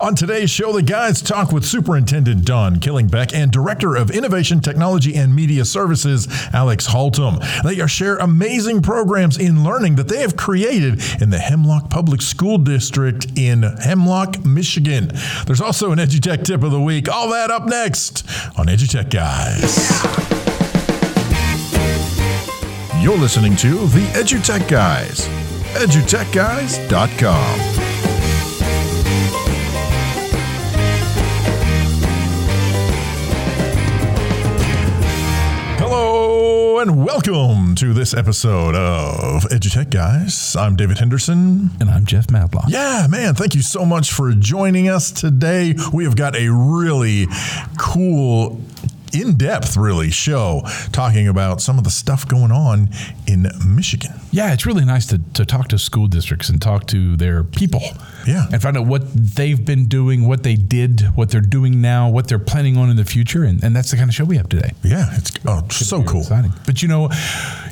On today's show, the guys talk with Superintendent Don Killingbeck and Director of Innovation, Technology, and Media Services, Alex Haltom. They share amazing programs in learning that they have created in the Hemlock Public School District in Hemlock, Michigan. There's also an EduTech tip of the week. All that up next on EduTech Guys. You're listening to the EduTech Guys, edutechguys.com. and welcome to this episode of EduTech Guys. I'm David Henderson. And I'm Jeff Matlock. Yeah, man, thank you so much for joining us today. We have got a really cool in depth, really, show talking about some of the stuff going on in Michigan. Yeah, it's really nice to, to talk to school districts and talk to their people. Yeah. And find out what they've been doing, what they did, what they're doing now, what they're planning on in the future. And, and that's the kind of show we have today. Yeah, it's oh, so cool. Exciting. But you know,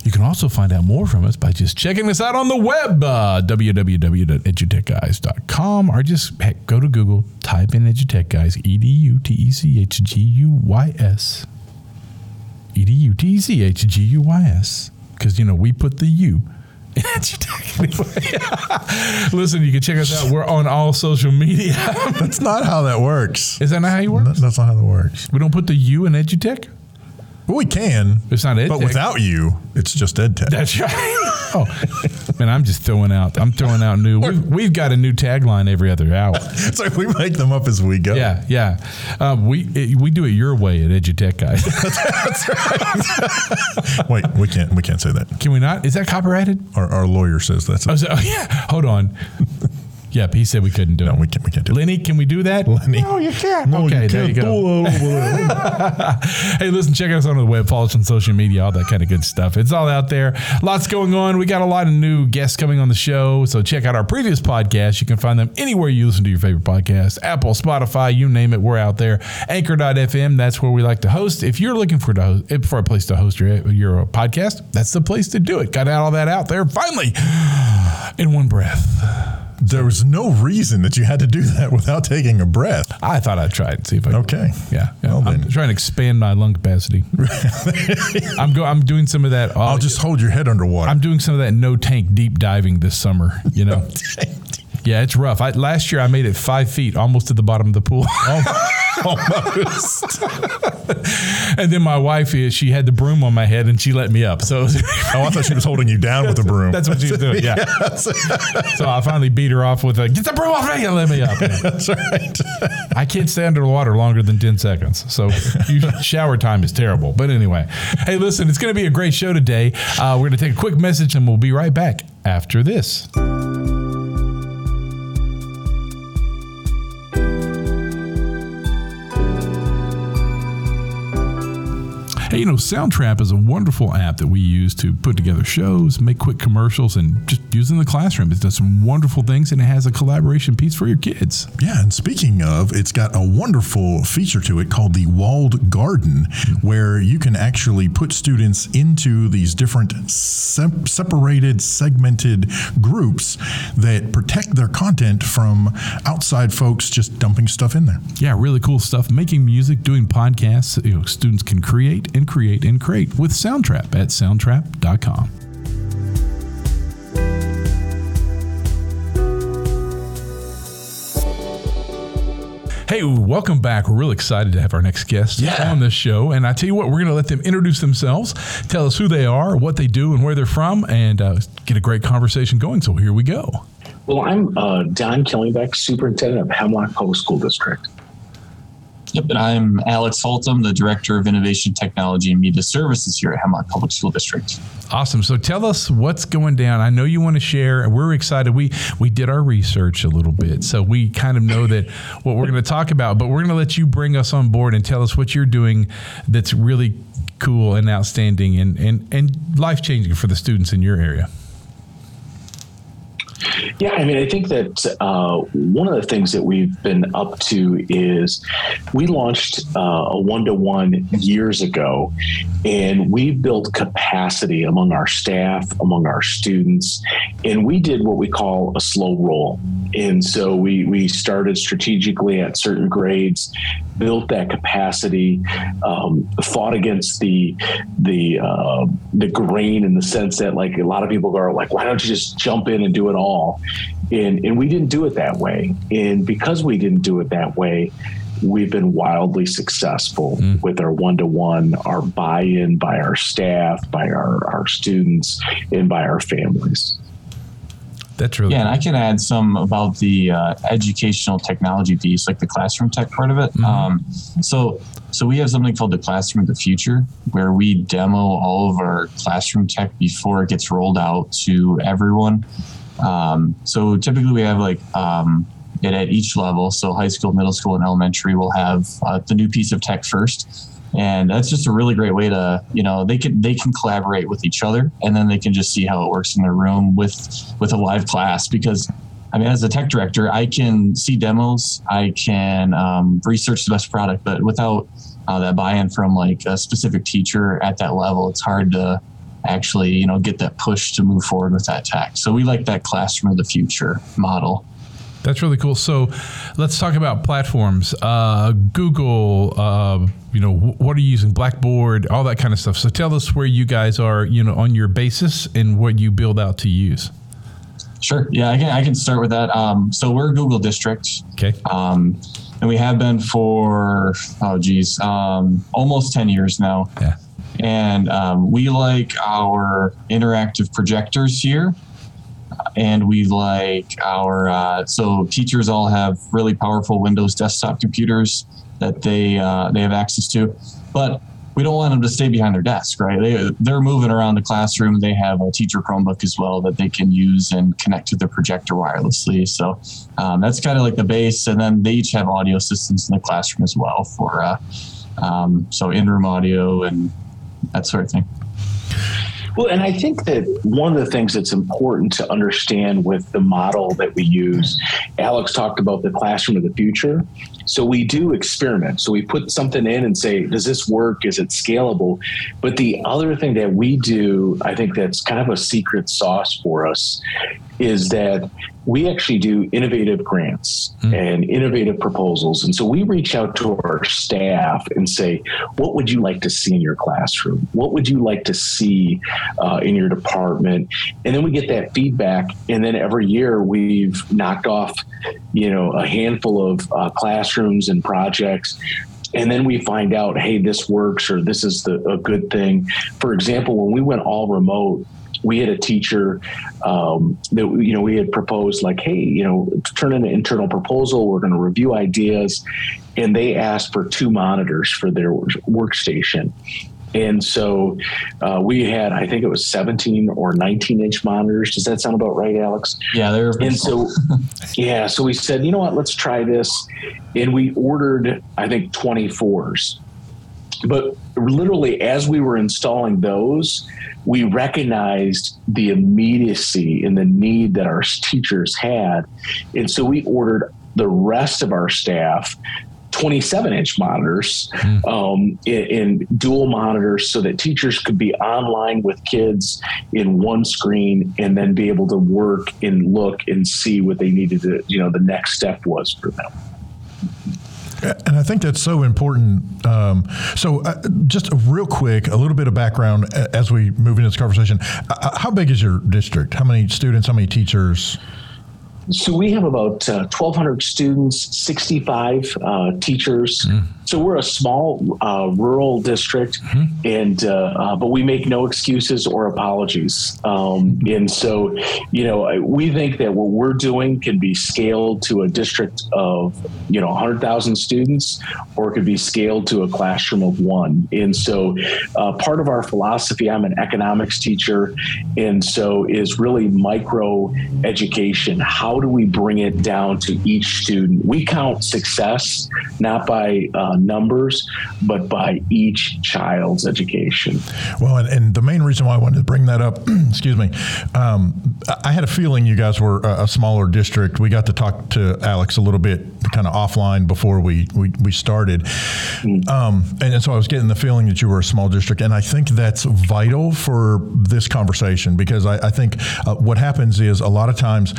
you can also find out more from us by just checking us out on the web, uh, www.edutechguys.com, or just heck, go to Google, type in EduTech Guys, E D U T E C H G U Y S. E D U T E C H G U Y S. Because, you know, we put the U in EduTech anyway. Listen, you can check us out. We're on all social media. That's not how that works. Is that not how you work? That's not how that works. We don't put the U in EduTech? But we can. It's not EdTech. But without you, it's just EdTech. That's right. oh, man, I'm just throwing out. I'm throwing out new. We've, we've got a new tagline every other hour. it's like we make them up as we go. Yeah, yeah. Uh, we it, we do it your way at EduTech, guys. That's right. Wait, we can't. We can't say that. Can we not? Is that copyrighted? Our, our lawyer says that's. Oh, so, oh, yeah. Hold on. Yep, he said we couldn't do it. no, we can't. We can't do it. Lenny, can we do that? Lenny. No, you can't. No, okay, oh, you there you can't go. hey, listen, check us out on the web, follow us on social media, all that kind of good stuff. It's all out there. Lots going on. We got a lot of new guests coming on the show. So check out our previous podcasts. You can find them anywhere you listen to your favorite podcast Apple, Spotify, you name it. We're out there. Anchor.fm, that's where we like to host. If you're looking for, to for a place to host your, your podcast, that's the place to do it. Got all that out there finally in one breath. There was no reason that you had to do that without taking a breath. I thought I'd try it and see if I Okay. Yeah, yeah. Well, I'm then. trying to expand my lung capacity. I'm go. I'm doing some of that. I'll just hold your head underwater. I'm doing some of that no tank deep diving this summer. You know. yeah, it's rough. I, last year I made it five feet, almost to the bottom of the pool. Oh. Almost. and then my wife is she had the broom on my head and she let me up. So oh, I thought she was holding you down with the broom. that's what she was doing. Yeah. so I finally beat her off with a get the broom off me and let me up. That's right. I can't stay under the water longer than 10 seconds. So you, shower time is terrible. But anyway, hey, listen, it's going to be a great show today. Uh, we're going to take a quick message and we'll be right back after this. You know, Soundtrap is a wonderful app that we use to put together shows, make quick commercials, and just use in the classroom. It does some wonderful things, and it has a collaboration piece for your kids. Yeah, and speaking of, it's got a wonderful feature to it called the walled garden, where you can actually put students into these different sep- separated, segmented groups that protect their content from outside folks just dumping stuff in there. Yeah, really cool stuff. Making music, doing podcasts. You know, students can create and create and create with Soundtrap at soundtrap.com. Hey, welcome back. We're really excited to have our next guest Yeah. on this show. And I tell you what, we're going to let them introduce themselves, tell us who they are, what they do, and where they're from, and uh, get a great conversation going. So here we go. Well, I'm uh, Don Killingbeck, superintendent of Hemlock Public School District. Yep, and I'm Alex Haltom, the Director of Innovation Technology and Media Services here at Hemlock Public School District. Awesome. So tell us what's going down. I know you want to share, and we're excited. We we did our research a little bit, so we kind of know that what we're going to talk about. But we're going to let you bring us on board and tell us what you're doing that's really cool and outstanding and and and life changing for the students in your area. Yeah, I mean, I think that uh, one of the things that we've been up to is we launched uh, a one to one years ago, and we built capacity among our staff, among our students, and we did what we call a slow roll. And so we, we started strategically at certain grades, built that capacity, um, fought against the the uh, the grain in the sense that like a lot of people are like, why don't you just jump in and do it all? And and we didn't do it that way. And because we didn't do it that way, we've been wildly successful with our one to one, our buy in by our staff, by our, our students, and by our families. That's really Yeah, and I can add some about the uh, educational technology piece, like the classroom tech part of it. Um, so, so we have something called the Classroom of the Future, where we demo all of our classroom tech before it gets rolled out to everyone. Um, so typically we have like um, it at each level. So high school, middle school, and elementary will have uh, the new piece of tech first. And that's just a really great way to, you know, they can they can collaborate with each other, and then they can just see how it works in their room with with a live class. Because, I mean, as a tech director, I can see demos, I can um, research the best product, but without uh, that buy-in from like a specific teacher at that level, it's hard to actually, you know, get that push to move forward with that tech. So we like that classroom of the future model. That's really cool. So, let's talk about platforms. Uh, Google, uh, you know, wh- what are you using? Blackboard, all that kind of stuff. So, tell us where you guys are, you know, on your basis and what you build out to use. Sure. Yeah, I can I can start with that. Um, so we're Google District, Okay. um, and we have been for oh geez, um, almost ten years now. Yeah. And um, we like our interactive projectors here, and we like our uh, so teachers all have really powerful Windows desktop computers that they uh, they have access to, but we don't want them to stay behind their desk, right? They they're moving around the classroom. They have a teacher Chromebook as well that they can use and connect to their projector wirelessly. So um, that's kind of like the base, and then they each have audio systems in the classroom as well for uh, um, so in-room audio and that sort of thing. Well, and I think that one of the things that's important to understand with the model that we use, Alex talked about the classroom of the future. So we do experiment. So we put something in and say, does this work? Is it scalable? But the other thing that we do, I think that's kind of a secret sauce for us, is that we actually do innovative grants and innovative proposals. And so we reach out to our staff and say, what would you like to see in your classroom? What would you like to see uh, in your department? And then we get that feedback. And then every year we've knocked off, you know, a handful of uh, classrooms and projects and then we find out hey this works or this is the, a good thing for example when we went all remote we had a teacher um, that you know we had proposed like hey you know turn in an internal proposal we're going to review ideas and they asked for two monitors for their workstation. And so uh, we had i think it was 17 or 19 inch monitors. Does that sound about right alex? Yeah, they're and so yeah so we said you know what? Let's try this. And we ordered i think 24s but literally, as we were installing those, we recognized the immediacy and the need that our teachers had. And so we ordered the rest of our staff 27 inch monitors mm. um, in, in, dual monitors so that teachers could be online with kids in one screen and then be able to work and look and see what they needed to, you know, the next step was for them. And I think that's so important. Um, so, uh, just a real quick, a little bit of background as we move into this conversation. Uh, how big is your district? How many students? How many teachers? So we have about uh, 1,200 students, 65 uh, teachers. Mm. So we're a small uh, rural district, mm-hmm. and uh, uh, but we make no excuses or apologies. Um, and so, you know, we think that what we're doing can be scaled to a district of you know 100,000 students, or it could be scaled to a classroom of one. And so, uh, part of our philosophy, I'm an economics teacher, and so is really micro education. How do we bring it down to each student? We count success not by uh, numbers, but by each child's education. Well, and, and, the main reason why I wanted to bring that up, excuse me, um, I had a feeling you guys were a, a, smaller district. We got to talk to Alex a little bit kind of offline before we, we, we started. Mm. Um, and, and so I was getting the feeling that you were a small district. And I think that's vital for this conversation because I, I think uh, what happens is a lot of times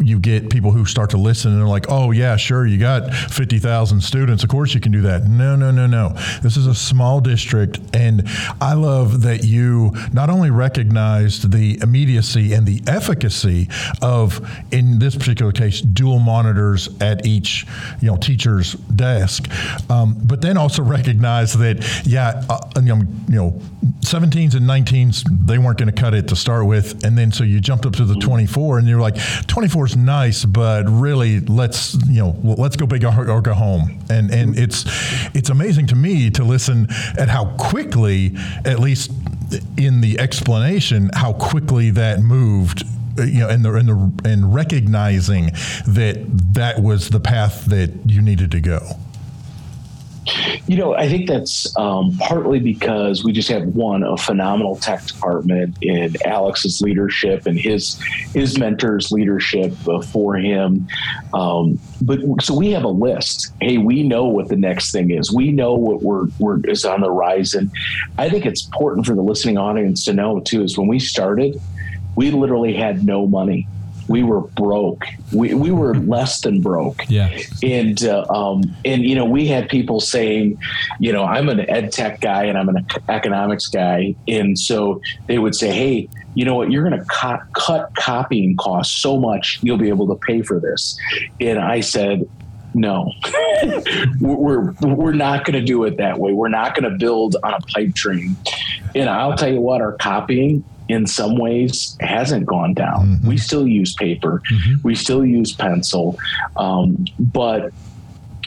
you get people who start to listen and they're like, oh, yeah, sure, you got 50,000 students. Of course you can do that. No, no, no, no. This is a small district. And I love that you not only recognized the immediacy and the efficacy of, in this particular case, dual monitors at each you know teacher's desk, um, but then also recognize that yeah, uh, you know, you know, 17s and 19s they weren't going to cut it to start with, and then so you jumped up to the 24, and you're like 24 is nice, but really let's you know let's go big or, or go home, and and it's it's amazing to me to listen at how quickly, at least in the explanation, how quickly that moved uh, you know, and the and the and recognizing that that was the path that you needed to go. You know, I think that's um, partly because we just have one a phenomenal tech department in Alex's leadership and his his mentors' leadership for him. Um, but so we have a list. Hey, we know what the next thing is. We know what we're, we're is on the horizon. I think it's important for the listening audience to know too. Is when we started we literally had no money. We were broke. We, we were less than broke. Yeah. And, uh, um, and, you know, we had people saying, you know, I'm an ed tech guy and I'm an economics guy. And so they would say, Hey, you know what? You're going to cut, cut copying costs so much, you'll be able to pay for this. And I said, no, we're we're not going to do it that way. We're not going to build on a pipe dream. And I'll tell you what, our copying in some ways hasn't gone down. Mm-hmm. We still use paper, mm-hmm. we still use pencil, um, but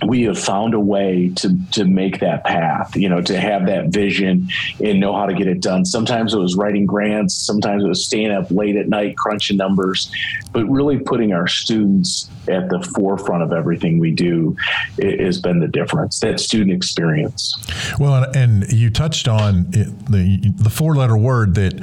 we have found a way to to make that path you know to have that vision and know how to get it done. Sometimes it was writing grants sometimes it was staying up late at night crunching numbers but really putting our students at the forefront of everything we do has been the difference that student experience. Well and you touched on the the four letter word that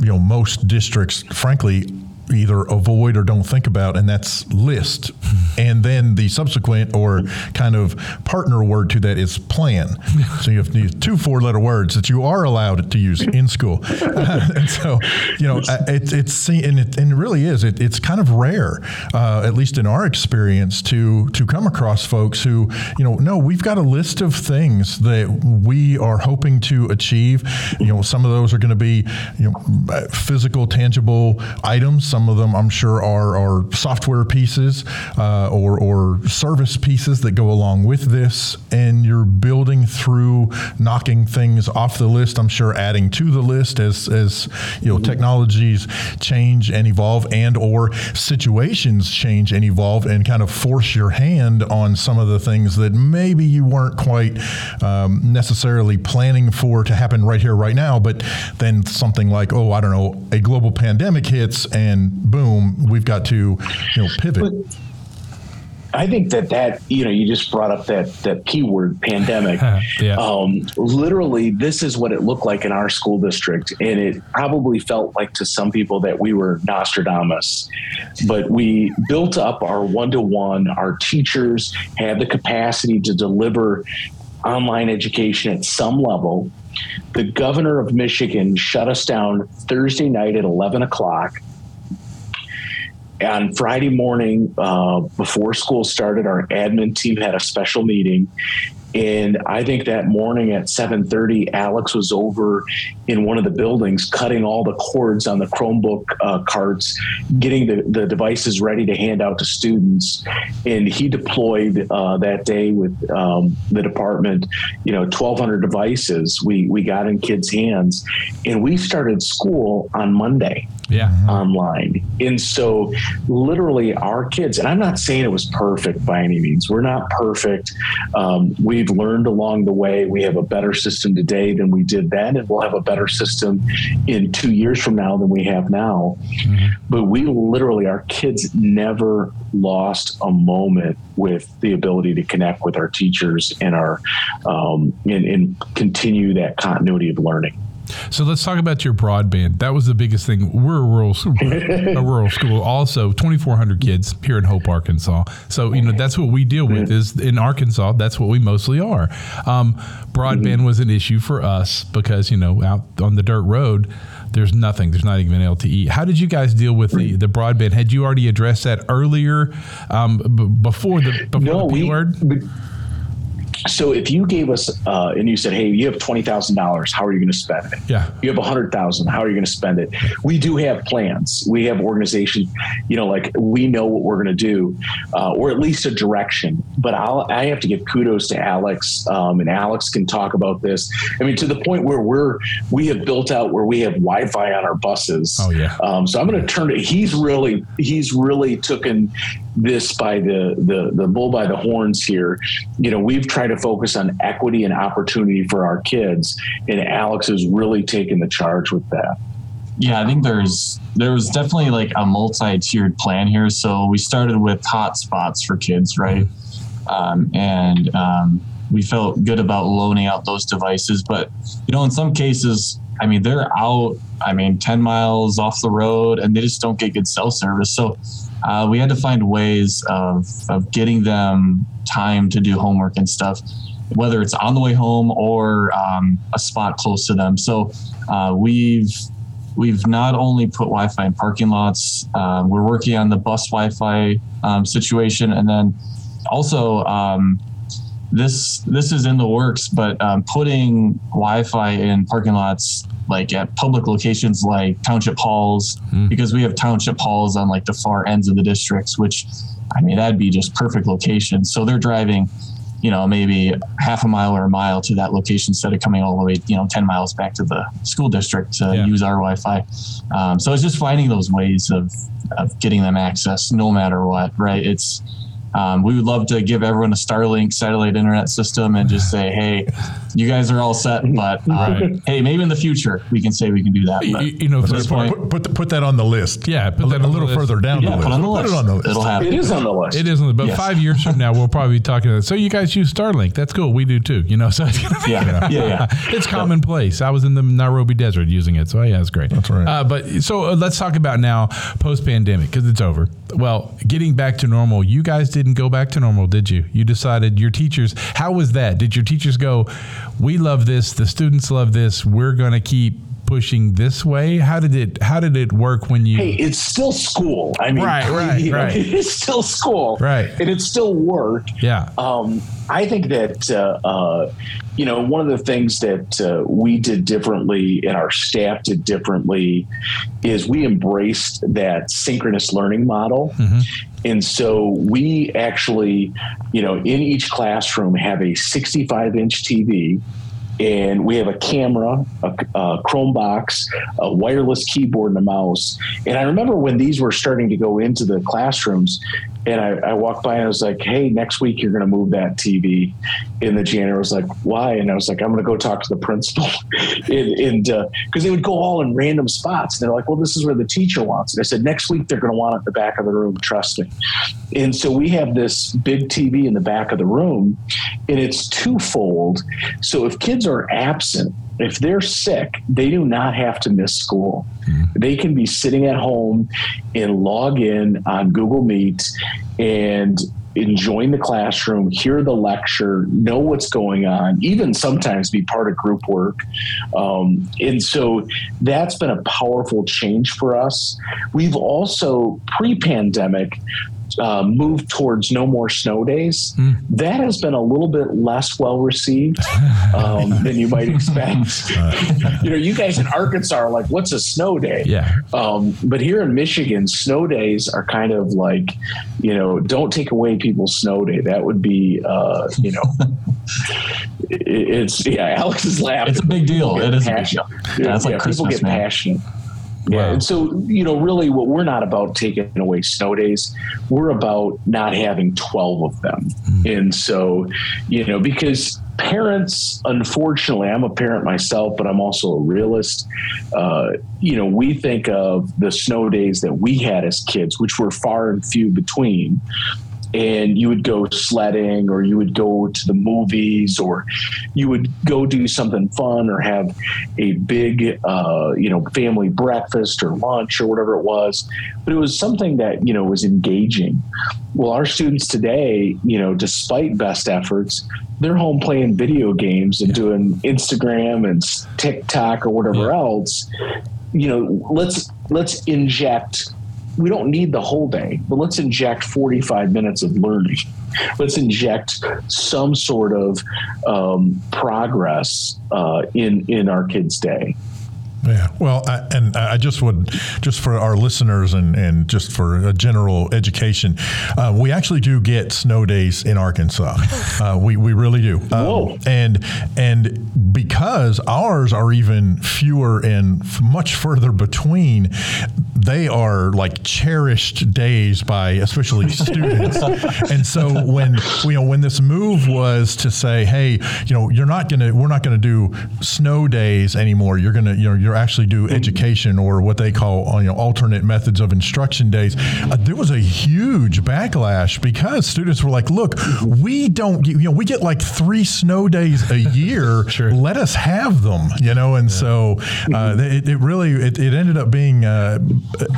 you know most districts frankly either avoid or don't think about, and that's list. And then the subsequent or kind of partner word to that is plan. So you have these two four letter words that you are allowed to use in school. and so, you know, it, it's and it, and it really is. It, it's kind of rare, uh, at least in our experience, to to come across folks who, you know, no, we've got a list of things that we are hoping to achieve. You know, some of those are going to be, you know, physical, tangible items. Some some of them, I'm sure, are, are software pieces uh, or, or service pieces that go along with this. And you're building through knocking things off the list. I'm sure adding to the list as, as you know, technologies change and evolve and or situations change and evolve and kind of force your hand on some of the things that maybe you weren't quite um, necessarily planning for to happen right here, right now. But then something like, oh, I don't know, a global pandemic hits and boom, we've got to you know pivot. But, I think that that you know you just brought up that that keyword pandemic. Yeah. Um, literally, this is what it looked like in our school district, and it probably felt like to some people that we were Nostradamus. But we built up our one to one. Our teachers had the capacity to deliver online education at some level. The governor of Michigan shut us down Thursday night at eleven o'clock on Friday morning, uh, before school started, our admin team had a special meeting, and I think that morning at 7:30, Alex was over in one of the buildings cutting all the cords on the Chromebook uh, carts, getting the, the devices ready to hand out to students. And he deployed uh, that day with um, the department, you know, 1,200 devices. We we got in kids' hands, and we started school on Monday Yeah. online. And so, literally, our kids, and I'm not saying it was perfect by any means, we're not perfect. Um, we've learned along the way. We have a better system today than we did then, and we'll have a better system in two years from now than we have now. But we literally, our kids never lost a moment with the ability to connect with our teachers and our um, and, and continue that continuity of learning. So let's talk about your broadband. That was the biggest thing. We're a rural, a rural school. Also, 2,400 kids here in Hope, Arkansas. So you know that's what we deal with. Is in Arkansas, that's what we mostly are. Um, broadband was an issue for us because you know out on the dirt road, there's nothing. There's not even LTE. How did you guys deal with the, the broadband? Had you already addressed that earlier um, b- before the before No, the P we- word? we- So if you gave us uh, and you said, "Hey, you have twenty thousand dollars. How are you going to spend it?" Yeah. You have a hundred thousand. How are you going to spend it? We do have plans. We have organization. You know, like we know what we're going to do, uh, or at least a direction. But I'll, I have to give kudos to Alex, um, and Alex can talk about this. I mean, to the point where we're we have built out where we have Wi-Fi on our buses. Oh, yeah. Um, so I'm going to turn it. He's really he's really taken this by the, the the bull by the horns here. You know, we've tried to focus on equity and opportunity for our kids, and Alex has really taken the charge with that. Yeah, I think there's there was definitely like a multi-tiered plan here. So we started with hotspots for kids, right? Um, and um, we felt good about loaning out those devices, but you know, in some cases, I mean, they're out. I mean, ten miles off the road, and they just don't get good cell service. So uh, we had to find ways of of getting them time to do homework and stuff whether it's on the way home or um, a spot close to them. So uh, we've we've not only put Wi-Fi in parking lots, uh, we're working on the bus Wi-Fi um, situation, and then also um, this this is in the works. But um, putting Wi-Fi in parking lots like at public locations like township halls, because we have township halls on like the far ends of the districts, which I mean that'd be just perfect location. So they're driving you know, maybe half a mile or a mile to that location instead of coming all the way, you know, 10 miles back to the school district to Yeah. use our Wi Fi. Um, so it's just finding those ways of, of getting them access no matter what, right? It's, um, we would love to give everyone a Starlink satellite internet system and just say, hey, you guys are all set, but uh, Right. hey, maybe in the future we can say we can do that. You, But you know, at this point, Put, put, put that on the list. Yeah, put a, that a little further down yeah, the list. put, on the Put it on the list. It'll happen. It is on the list. It isn't, but Yes. five years from now, we'll probably be talking about. It. So you guys use Starlink? That's cool. We do too. You know, so it's gonna be, Yeah, yeah, yeah. it's commonplace. I was in the Nairobi desert using it, so yeah, it's great. That's right. Uh, but so uh, let's talk about now post pandemic because it's over. Well, getting back to normal. You guys didn't go back to normal, did you? You decided your teachers. How was that? Did your teachers go? We love this. The students love this. We're going to keep pushing this way. How did it? How did it work when you? Hey, it's still school. I mean, Right, right, you know, right. It's still school, Right. And it's still work. yeah. Um, I think that uh, uh, you know one of the things that uh, we did differently and our staff did differently is we embraced that synchronous learning model. And so we actually, you know, in each classroom have a 65 inch TV and we have a camera, a, a Chromebox, a wireless keyboard, and a mouse. And I remember when these were starting to go into the classrooms, and I, I, walked by and I was like, "Hey, next week you're going to move that TV." And the janitor was like, "Why?" And I was like, "I'm going to go talk to the principal," and because uh, they would go all in random spots. And they're like, "Well, this is where the teacher wants it." I said, "Next week they're going to want it in the back of the room. Trust me." And so we have this big TV in the back of the room, and it's twofold. So if kids are absent if they're sick, they do not have to miss school. Mm-hmm. They can be sitting at home and log in on Google Meet and enjoying the classroom, hear the lecture, know what's going on, even sometimes be part of group work. Um, and so that's been a powerful change for us. We've also, pre pandemic, uh, moved towards no more snow days. Mm. That has been a little bit less well received um, than you might expect. you know, you guys in Arkansas are like, "What's a snow day?" Yeah. Um, but here in Michigan, snow days are kind of like, you know, don't take away people's snow day. That would be, uh, you know. it's yeah. Alex is laughing. It's a big deal. It is a big deal. Yeah, it's like yeah, Christmas, people get man. passionate. Yeah. And so, you know, really what we're not about taking away snow days. We're about not having 12 of them. Mm. And so, you know, because parents, unfortunately, I'm a parent myself, but I'm also a realist. Uh, you know, we think of the snow days that we had as kids, which were far and few between and you would go sledding or you would go to the movies or you would go do something fun or have a big uh, you know family breakfast or lunch or whatever it was. But it was something that you know was engaging. Well our students today you know despite best efforts they're home playing video games and doing instagram and tiktok or whatever yeah. else. You know let's let's inject we don't need the whole day, but let's inject 45 minutes of learning. Let's inject some sort of um, progress uh, in in our kids' day. Yeah, well, I, and I just would, just for our listeners and, and just for a general education, uh, we actually do get snow days in Arkansas. Uh, we, we really do. Um, and and because ours are even fewer and much further between, they are like cherished days by especially students. and so when you know when this move was to say, hey, you know, you're not gonna, we're not gonna do snow days anymore. You're gonna, you know, you're actually do education or what they call you know alternate methods of instruction days. Uh, there was a huge backlash because students were like, look, we don't, you know, we get like three snow days a year. sure. Let us have them, you know, and yeah. so uh, it, it, really it, it, ended up being. Uh,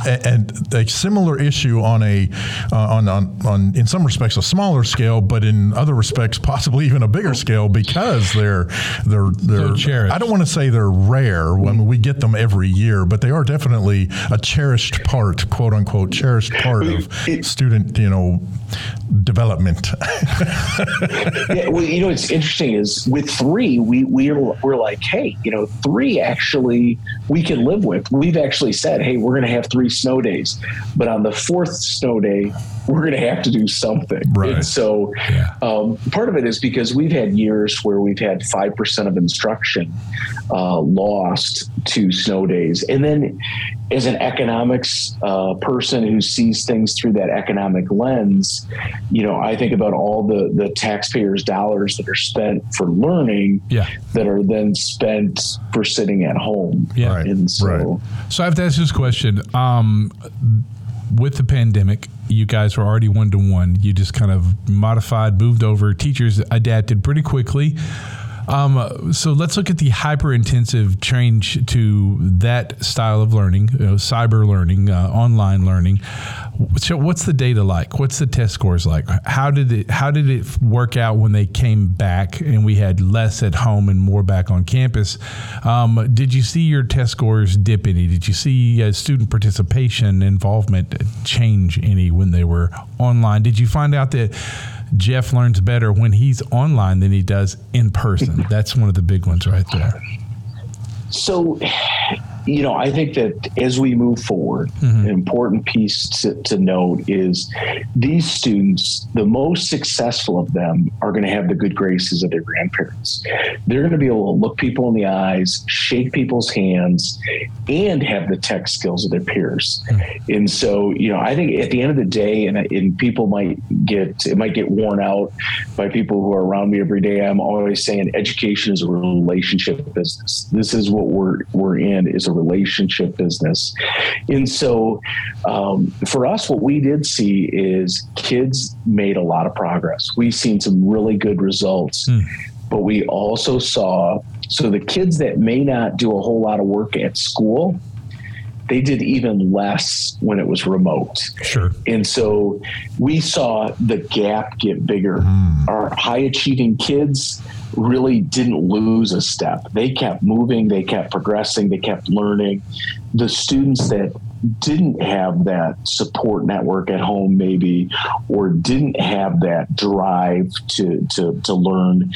a, a, similar issue on a uh, on, on on in some respects a smaller scale, but in other respects possibly even a bigger scale because they're they're they're. So I don't want to say they're rare. when we get them every year, but they are definitely a cherished part, quote unquote, cherished part of student you know development. yeah, well, you know, what's interesting is with three, we we're we're like, hey, you know, three actually we can live with. We've actually said, hey, we're going to have three snow days, but on the fourth snow day, we're going to have to do something. Right. And so, yeah. um, part of it is because we've had years where we've had five percent of instruction uh, lost to snow days, and then as an economics uh, person who sees things through that economic lens, you know, I think about all the the taxpayers' dollars that are spent for learning, yeah. that are then spent for sitting at home. Yeah, right. and so, right. so I have to ask this question. Um, with the pandemic, you guys were already one to one. You just kind of modified, moved over. Teachers adapted pretty quickly. Um, so let's look at the hyper intensive change to that style of learning, you know, cyber learning, uh, online learning. So what's the data like? What's the test scores like? How did it how did it work out when they came back and we had less at home and more back on campus? Um, did you see your test scores dip any? Did you see uh, student participation involvement change any when they were online? Did you find out that Jeff learns better when he's online than he does in person. That's one of the big ones right there. So you know, I think that as we move forward, an important piece to, to note is these students, the most successful of them, are going to have the good graces of their grandparents. They're going to be able to look people in the eyes, shake people's hands, and have the tech skills of their peers. Mm-hmm. And so, you know, I think at the end of the day, and, and people might get it might get worn out by people who are around me every day. I'm always saying education is a relationship business. This is what we're we're in is a relationship business. And so, um, for us, what we did see is kids made a lot of progress. We've seen some really good results, but we also saw so the kids that may not do a whole lot of work at school. They did even less when it was remote. Sure. And so we saw the gap get bigger. Our high achieving kids really didn't lose a step. They kept moving, they kept progressing, they kept learning. The students that didn't have that support network at home, maybe, or didn't have that drive to, to, to learn,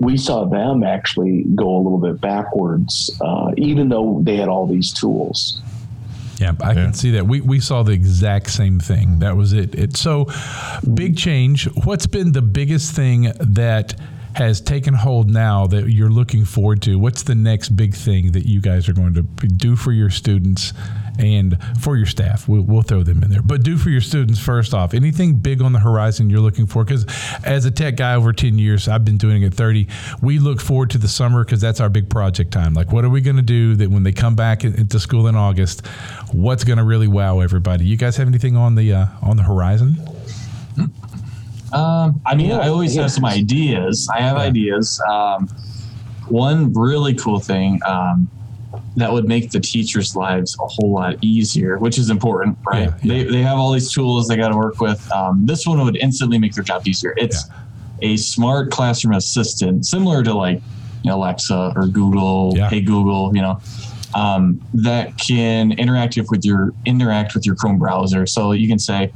we saw them actually go a little bit backwards, uh, even though they had all these tools. Yeah, I can see that. We, we saw the exact same thing. That was it. It so big change. What's been the biggest thing that has taken hold now that you're looking forward to? What's the next big thing that you guys are going to do for your students and for your staff? We'll, we'll throw them in there, but do for your students first off. Anything big on the horizon you're looking for? Because as a tech guy over 10 years, I've been doing it 30. We look forward to the summer because that's our big project time. Like, what are we going to do that when they come back into school in August? What's going to really wow everybody? You guys have anything on the uh, on the horizon? Um, I mean, I always have some ideas. I have ideas. Um, one really cool thing um, that would make the teachers' lives a whole lot easier, which is important, right? Yeah, yeah. They, they have all these tools they got to work with. Um, this one would instantly make their job easier. It's a smart classroom assistant, similar to like you know, Alexa or Google, Yeah. Hey Google, you know, um, that can interact with your interact with your Chrome browser. So you can say,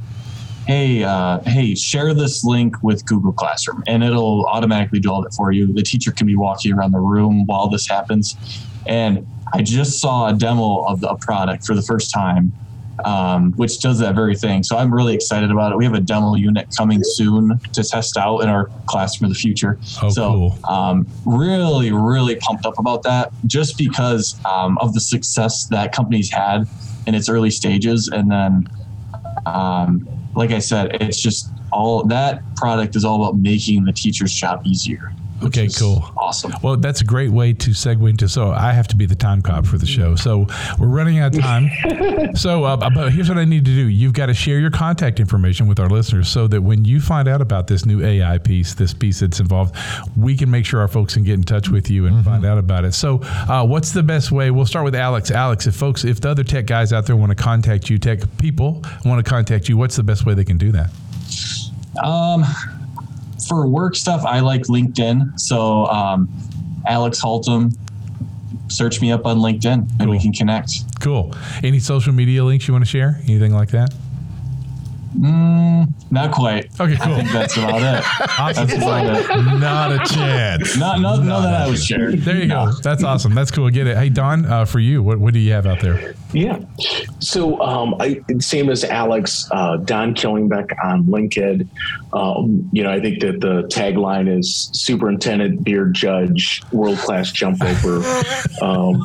hey, uh, hey, share this link with Google Classroom, and it'll automatically do all that for you. The teacher can be walking around the room while this happens. And I just saw a demo of the, a product for the first time, um, which does that very thing. So I'm really excited about it. We have a demo unit coming soon to test out in our classroom of the future. Oh, so, cool. um, really, really pumped up about that just because um, of the success that company's had in its early stages. And then, um, like I said, it's just all that product is all about making the teacher's job easier. Okay, cool. Awesome. Well, that's a great way to segue into. So I have to be the time cop for the show. So we're running out of time. so, uh, but here's what I need to do. You've got to share your contact information with our listeners so that when you find out about this new AI piece, this piece that's involved, we can make sure our folks can get in touch with you and find out about it. So, uh, what's the best way? We'll start with Alex. Alex, if folks, if the other tech guys out there want to contact you, tech people want to contact you, what's the best way they can do that? Um, for work stuff, I like LinkedIn. So, um, Alex Haltom, search me up on LinkedIn and we can connect. Cool. Any social media links you want to share? Anything like that? Mm, not quite. Okay, cool. I think that's about it. That's about it. Not a chance. Not, not, not that I was shared. There you go. That's awesome. That's cool. Get it. Hey, Don, uh, for you, what, what do you have out there? Yeah. So, um, I same as Alex, uh, Don Killingbeck on LinkedIn. Um, you know, I think that the tagline is "Superintendent, Beard Judge, World Class Jump Over," um,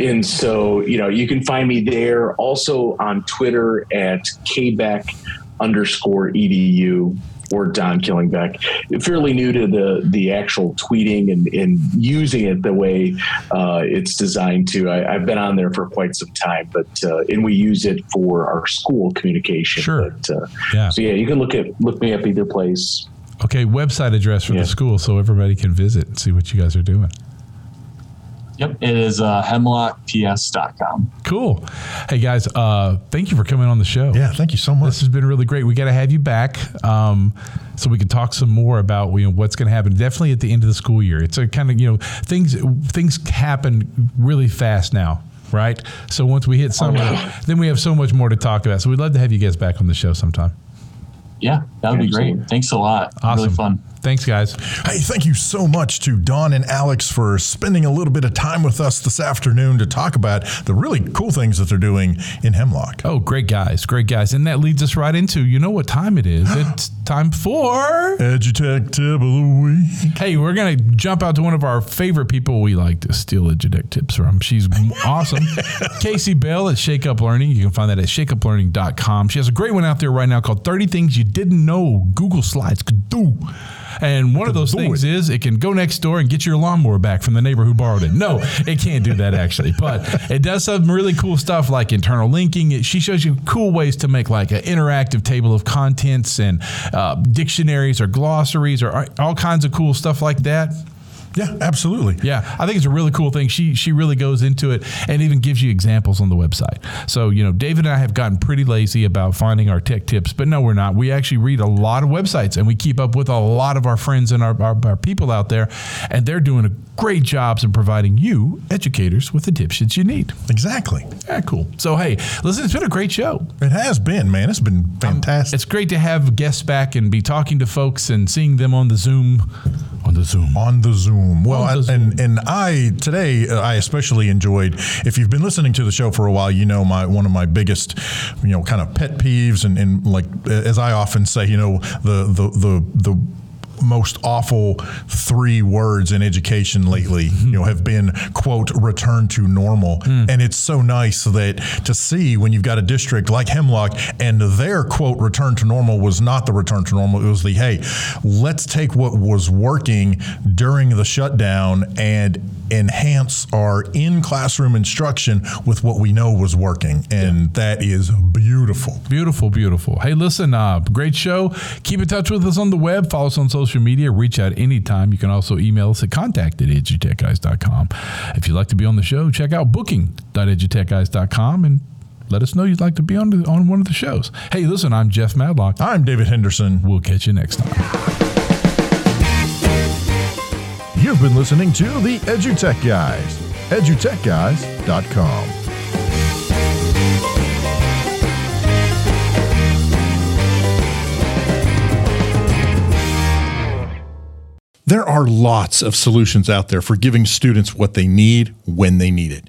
and so you know you can find me there. Also on Twitter at kbeck underscore edu or Don Killingbeck. Fairly new to the the actual tweeting and, and using it the way uh, it's designed to. I, I've been on there for quite some time, but uh, and we use it for our school communication. Sure. But, uh, Yeah. So yeah, you can look at look me up either place. Okay, website address for Yeah. the school so everybody can visit and see what you guys are doing. Yep. It is uh, hemlockps.com. Cool. Hey guys, uh, thank you for coming on the show. Yeah, thank you so much. This has been really great. We got to have you back um, so we can talk some more about you know what's going to happen. Definitely at the end of the school year. It's a kind of you know things things happen really fast now, right? So once we hit summer, then we have so much more to talk about. So we'd love to have you guys back on the show sometime. Yeah, that would be Absolutely. great. Thanks a lot. Awesome. Really fun. Thanks, guys. Hey, thank you so much to Don and Alex for spending a little bit of time with us this afternoon to talk about the really cool things that they're doing in Hemlock. Oh, great guys, great guys. And that leads us right into you know what time it is. It's time for. Edutech tip of the week. Hey, we're going to jump out to one of our favorite people we like to steal Edutech tips from. She's awesome. Kasey Bell at Shake Up Learning. You can find that at shakeuplearning.com. She has a great one out there right now called 30 Things You Didn't Know Google Slides Could Do. And one of those things is it can go next door and get your lawnmower back from the neighbor who borrowed it. No, it can't do that actually, but it does some really cool stuff like internal linking. It, she shows you cool ways to make like an interactive table of contents and uh, dictionaries or glossaries or all kinds of cool stuff like that. Yeah, absolutely. Yeah, I think it's a really cool thing. She she really goes into it and even gives you examples on the website. So you know, David and I have gotten pretty lazy about finding our tech tips, but no, we're not. We actually read a lot of websites and we keep up with a lot of our friends and our, our, our people out there, and they're doing a great jobs in providing you educators with the tips that you need. Exactly. Yeah, cool. So hey, listen, it's been a great show. It has been, man. It's been fantastic. It's great to have guests back and be talking to folks and seeing them on the Zoom, on the Zoom. on the Zoom. Well, the I- Zoom. and and I today uh, I especially enjoyed. If you've been listening to the show for a while, you know my one of my biggest, you know, kind of pet peeves, and, and like as I often say, you know, the the the the most awful three words in education lately you know have been quote return to normal. Hmm. And it's so nice that to see when you've got a district like hemlock and their quote return to normal was not the return to normal. It was the hey let's take what was working during the shutdown and enhance our in classroom instruction with what we know was working and that is beautiful Beautiful, beautiful. Hey, listen, uh, great show. Keep in touch with us on the web. Follow us on social media. Reach out anytime. You can also email us at contact at edutechguys.com. If you'd like to be on the show, check out booking.edutechguys.com and let us know you'd like to be on, the, on one of the shows. Hey, listen, I'm Jeff Madlock. i'm david henderson We'll catch you next time. You've been listening to the EduTech Guys, edutechguys.com. There are lots of solutions out there for giving students what they need when they need it.